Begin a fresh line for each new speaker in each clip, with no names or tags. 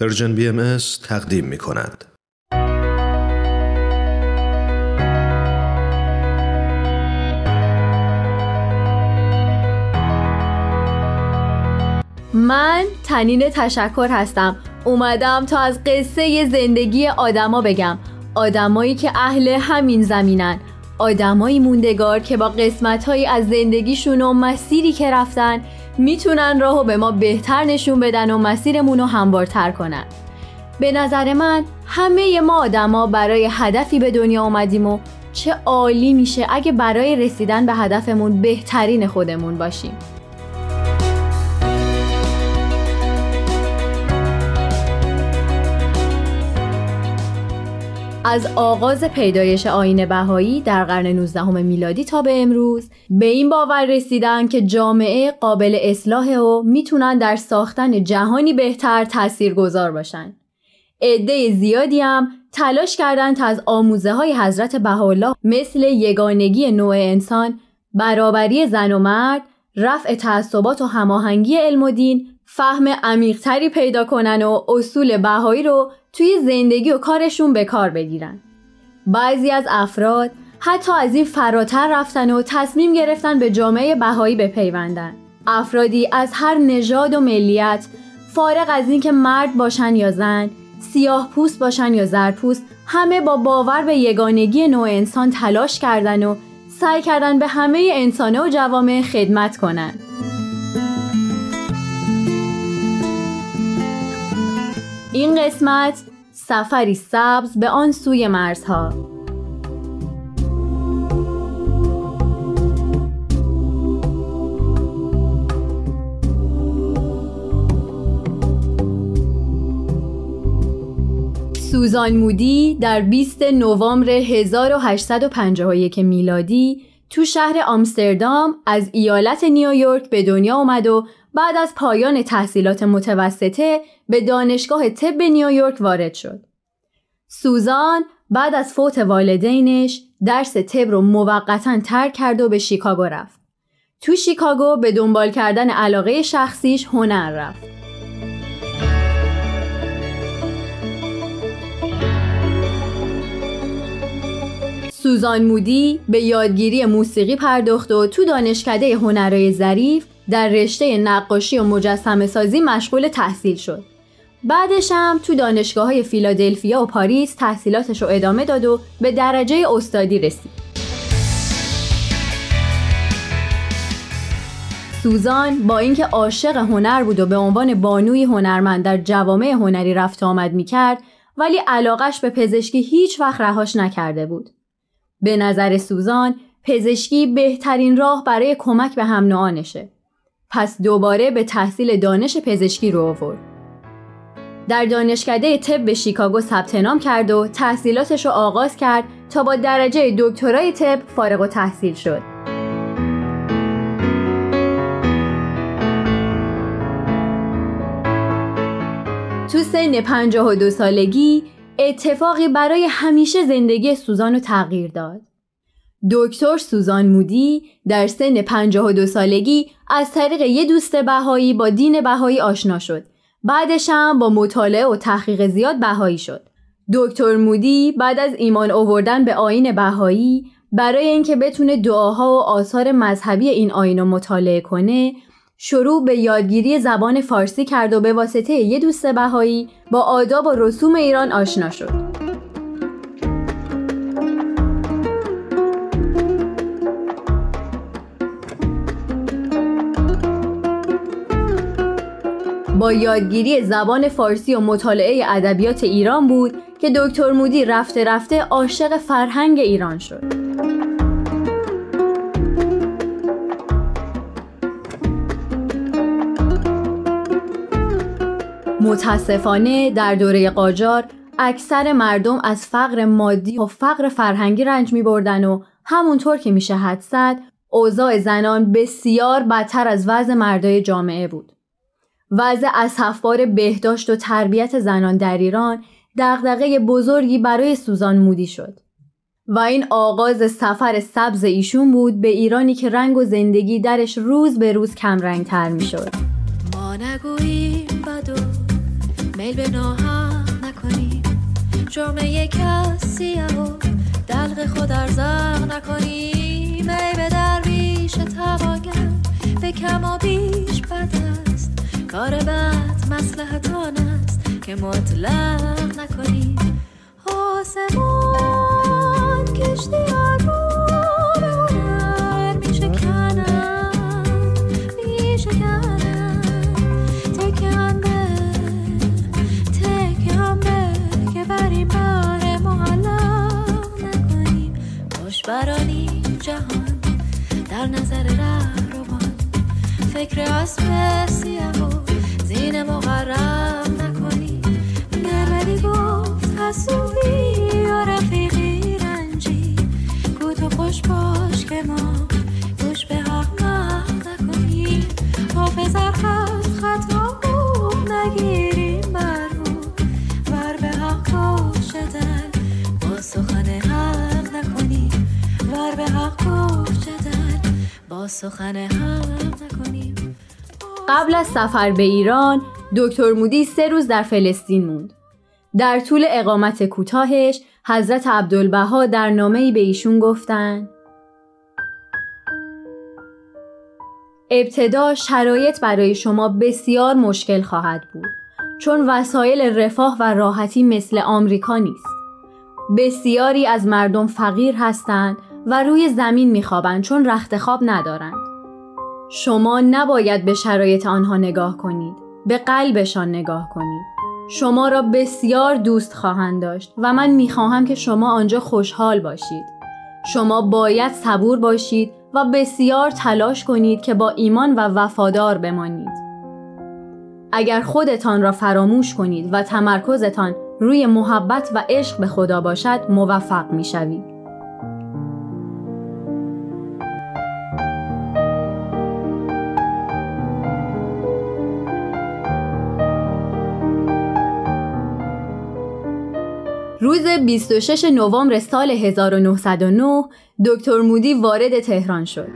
پرژن بی ام تقدیم می کند.
من تنین تشکر هستم. اومدم تا از قصه زندگی آدما بگم. آدمایی که اهل همین زمینن. آدمایی موندگار که با قسمتهایی از زندگیشون و مسیری که رفتن می‌تونن راهو به ما بهتر نشون بدن و مسیرمون رو هموارتر کنن. به نظر من همه ما آدما برای هدفی به دنیا اومدیم و چه عالی میشه اگه برای رسیدن به هدفمون بهترین خودمون باشیم. از آغاز پیدایش آین بهایی در قرن 19 میلادی تا به امروز به این باور رسیدن که جامعه قابل اصلاح و می‌تونن در ساختن جهانی بهتر تأثیر گذار باشن. عده زیادی هم تلاش کردند تا از آموزه های حضرت بهاءالله مثل یگانگی نوع انسان، برابری زن و مرد، رفع تعصبات و هماهنگی علم و دین، فهم عمیقتری پیدا کنن و اصول بهایی رو توی زندگی و کارشون به کار بگیرن. بعضی از افراد حتی از این فراتر رفتن و تصمیم گرفتن به جامعه بهایی بپیوندن. افرادی از هر نژاد و ملیت فارغ از اینکه مرد باشن یا زن، سیاه پوست باشن یا زرپوست همه با باور به یگانگی نوع انسان تلاش کردن و سعی کردن به همه انسانه و جوامع خدمت کنند. این قسمت سفری سبز به آن سوی مرزها. سوزان مودی در 20 نوامبر 1851 میلادی تو شهر آمستردام از ایالت نیویورک به دنیا آمد و بعد از پایان تحصیلات متوسطه به دانشگاه طب نیویورک وارد شد. سوزان بعد از فوت والدینش درس طب رو موقتا ترک کرد و به شیکاگو رفت. تو شیکاگو به دنبال کردن علاقه شخصیش هنر رفت. سوزان مودی به یادگیری موسیقی پرداخت و تو دانشکده هنرهای ظریف در رشته نقاشی و مجسمه سازی مشغول تحصیل شد. بعدش هم تو دانشگاه های فیلادلفیا و پاریس تحصیلاتش رو ادامه داد و به درجه استادی رسید. سوزان با اینکه عاشق هنر بود و به عنوان بانوی هنرمند در جوامع هنری رفت آمد می‌کرد ولی علاقش به پزشکی هیچ وقت رهاش نکرده بود. به نظر سوزان پزشکی بهترین راه برای کمک به هم نوعانشه. پس دوباره به تحصیل دانش پزشکی رو آورد. در دانشکده طب شیکاگو ثبت نام کرد و تحصیلاتش رو آغاز کرد تا با درجه دکترای طب فارغ و تحصیل شد. تو سن 52 سالگی اتفاقی برای همیشه زندگی سوزان رو تغییر داد. دکتر سوزان مودی در سن 52 سالگی از طریق یه دوست بهایی با دین بهایی آشنا شد. بعدش هم با مطالعه و تحقیق زیاد بهایی شد. دکتر مودی بعد از ایمان آوردن به آین بهایی برای اینکه بتونه دعاها و آثار مذهبی این آین رو مطالعه کنه شروع به یادگیری زبان فارسی کرد و به واسطه یه دوست بهایی با آداب و رسوم ایران آشنا شد. با یادگیری زبان فارسی و مطالعه ادبیات ایران بود که دکتر مودی رفته رفته عاشق فرهنگ ایران شد. متاسفانه در دوره قاجار اکثر مردم از فقر مادی و فقر فرهنگی رنج می بردن و همونطور که میشه حد زد اوضاع زنان بسیار بدتر از وضع مردای جامعه بود. وضع اصحفبار بهداشت و تربیت زنان در ایران دغدغه بزرگی برای سوزان مودی شد. و این آغاز سفر سبز ایشون بود به ایرانی که رنگ و زندگی درش روز به روز کم رنگ تر می شد. ما نگوییم بدو
میل به ناحق نکنیم جرمه کسی و دلق خود ارزاق نکنیم میل به درویش تواگر به کم و بیش بد است کار بد مسلحتان است که مطلق نکنیم. آسمان کشتی برانی جهان در نظر روان فکر اسب سیه
قبل از سفر به ایران دکتر مودی سه روز در فلسطین موند. در طول اقامت کوتاهش حضرت عبدالبها در نامه‌ای به ایشون گفتند ابتدا شرایط برای شما بسیار مشکل خواهد بود چون وسایل رفاه و راحتی مثل آمریکا نیست. بسیاری از مردم فقیر هستند و روی زمین میخوابند چون رخت خواب ندارند. شما نباید به شرایط آنها نگاه کنید. به قلبشان نگاه کنید. شما را بسیار دوست خواهند داشت و من می‌خواهم که شما آنجا خوشحال باشید. شما باید صبور باشید و بسیار تلاش کنید که با ایمان و وفادار بمانید. اگر خودتان را فراموش کنید و تمرکزتان روی محبت و عشق به خدا باشد موفق می روز 26 نوامبر سال 1909 دکتر مودی وارد تهران شد.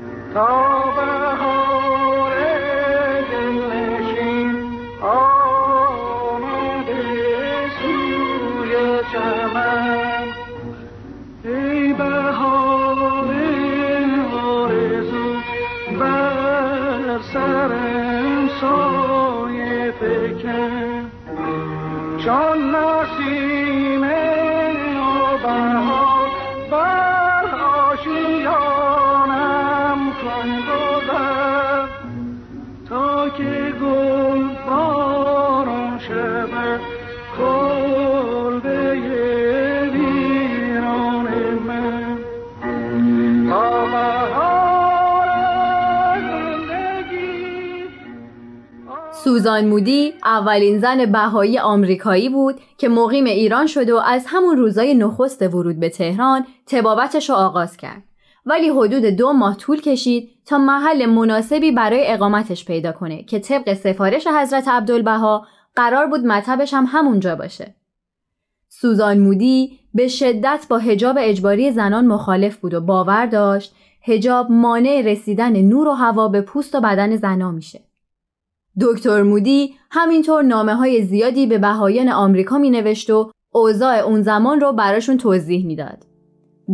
سوزان مودی اولین زن بهایی آمریکایی بود که مقیم ایران شد و از همون روزای نخست ورود به تهران تبابتش رو آغاز کرد. ولی حدود دو ماه طول کشید تا محل مناسبی برای اقامتش پیدا کنه که طبق سفارش حضرت عبدالبها قرار بود مطبش هم همونجا باشه. سوزان مودی به شدت با هجاب اجباری زنان مخالف بود و باور داشت هجاب مانع رسیدن نور و هوا به پوست و بدن زنا میشه. دکتر مودی همینطور نامه های زیادی به بهایان آمریکا می نوشت و اوضاع اون زمان رو براشون توضیح می‌داد.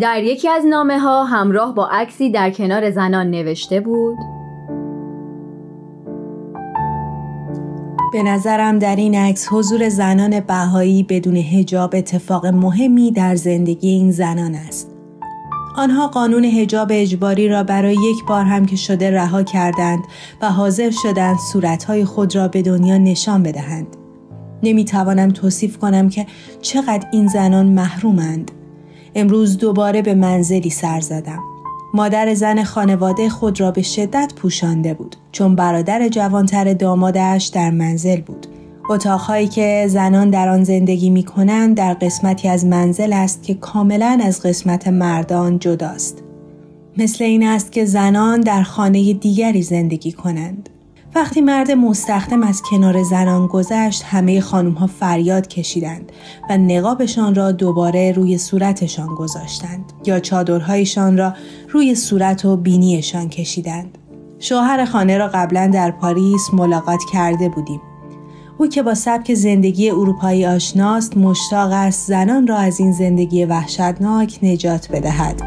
در یکی از نامه ها همراه با عکسی در کنار زنان نوشته بود
به نظرم در این عکس حضور زنان بهایی بدون هجاب اتفاق مهمی در زندگی این زنان است. آنها قانون هجاب اجباری را برای یک بار هم که شده رها کردند و حاضر شدند صورتهای خود را به دنیا نشان بدهند. نمی توانم توصیف کنم که چقدر این زنان محرومند. امروز دوباره به منزلی سر زدم. مادر زن خانواده خود را به شدت پوشانده بود چون برادر جوانتر دامادش در منزل بود اتاقهایی که زنان در آن زندگی می کنند در قسمتی از منزل است که کاملا از قسمت مردان جداست. مثل این است که زنان در خانه دیگری زندگی کنند. وقتی مرد مستخدم از کنار زنان گذشت همه خانم ها فریاد کشیدند و نقابشان را دوباره روی صورتشان گذاشتند یا چادرهایشان را روی صورت و بینیشان کشیدند. شوهر خانه را قبلا در پاریس ملاقات کرده بودیم. او که با سبک زندگی اروپایی آشناست مشتاق است زنان را از این زندگی وحشتناک نجات بدهد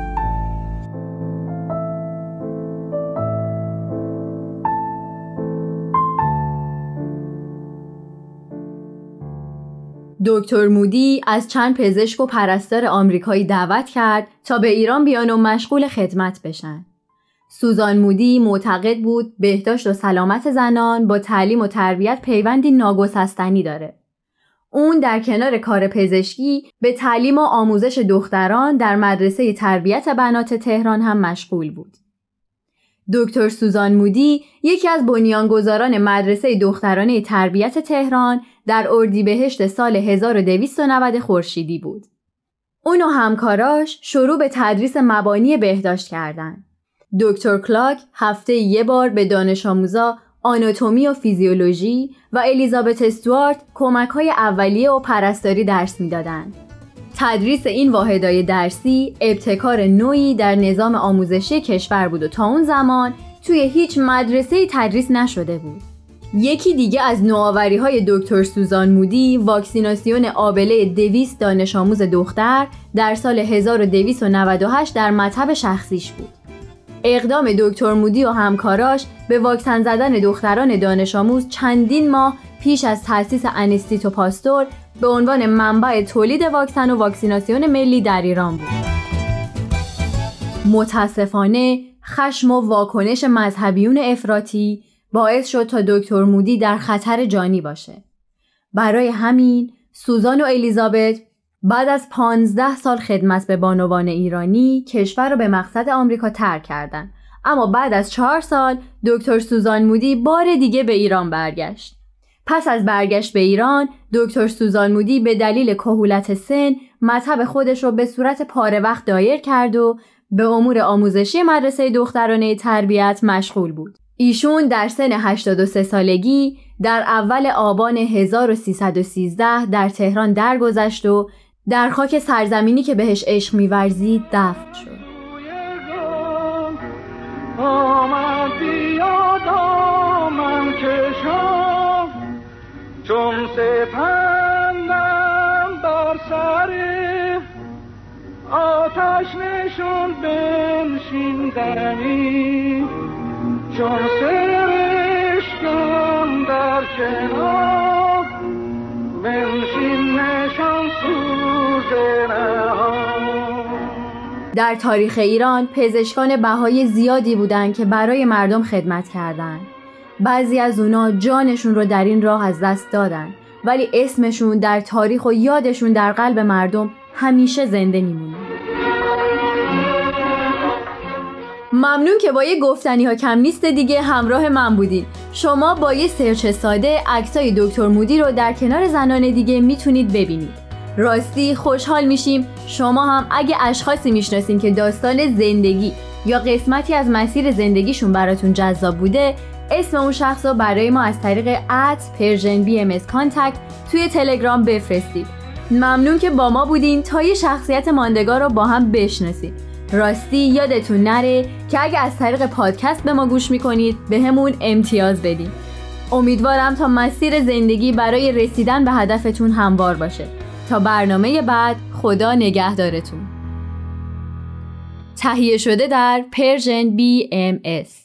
دکتر مودی از چند پزشک و پرستار آمریکایی دعوت کرد تا به ایران بیان و مشغول خدمت بشن. سوزان مودی معتقد بود بهداشت و سلامت زنان با تعلیم و تربیت پیوندی ناگسستنی داره. اون در کنار کار پزشکی به تعلیم و آموزش دختران در مدرسه تربیت بنات تهران هم مشغول بود. دکتر سوزان مودی یکی از بنیانگذاران مدرسه دخترانه تربیت تهران در اردیبهشت سال 1290 خورشیدی بود. اون و همکاراش شروع به تدریس مبانی بهداشت کردند. دکتر کلاک هفته یه بار به دانش آموزا آناتومی و فیزیولوژی و الیزابت استوارت کمک های اولیه و پرستاری درس می‌دادند. تدریس این واحدهای درسی ابتکار نوعی در نظام آموزشی کشور بود و تا اون زمان توی هیچ مدرسه تدریس نشده بود. یکی دیگه از نوآوری های دکتر سوزان مودی واکسیناسیون آبله دویست دانش آموز دختر در سال 1298 در مطب شخصیش بود. اقدام دکتر مودی و همکاراش به واکسن زدن دختران دانش آموز چندین ماه پیش از تأسیس انستیتو پاستور به عنوان منبع تولید واکسن و واکسیناسیون ملی در ایران بود. متاسفانه خشم و واکنش مذهبیون افراطی باعث شد تا دکتر مودی در خطر جانی باشه. برای همین سوزان و الیزابت بعد از 15 سال خدمت به بانوان ایرانی کشور را به مقصد آمریکا ترک کردند. اما بعد از چهار سال دکتر سوزان مودی بار دیگه به ایران برگشت. پس از برگشت به ایران دکتر سوزان مودی به دلیل کهولت سن مطب خودش رو به صورت پاره وقت دایر کرد و به امور آموزشی مدرسه دخترانه تربیت مشغول بود. ایشون در سن 83 سالگی در اول آبان 1313 در تهران درگذشت و در خاک سرزمینی که بهش عشق میورزید دفن شد. چون سپندم بر سر آتش نشون بنشیندنی چون سرشتم در کنار بنشین نشان در تاریخ ایران پزشکان بهای زیادی بودند که برای مردم خدمت کردند. بعضی از اونا جانشون رو در این راه از دست دادن ولی اسمشون در تاریخ و یادشون در قلب مردم همیشه زنده میمونه. ممنون که با یه گفتنی ها کم نیست دیگه همراه من بودین. شما با یه سرچ ساده عکسای دکتر مودی رو در کنار زنان دیگه می‌تونید ببینید. راستی خوشحال میشیم. شما هم اگه اشخاصی می‌شناسین که داستان زندگی یا قسمتی از مسیر زندگیشون براتون جذاب بوده اسم اون شخص رو برای ما از طریق at Persian BM contact توی تلگرام بفرستید. ممنون که با ما بودین تا یه شخصیت ماندگار رو با هم بشناسید. راستی یادتون نره که اگه از طریق پادکست به ما گوش می‌کنید به همون امتیاز بدین. امیدوارم تا مسیر زندگی برای رسیدن به هدفتون هموار باشه. تا برنامه بعد خدا نگهدارتون. تهیه شده در پرژن BMS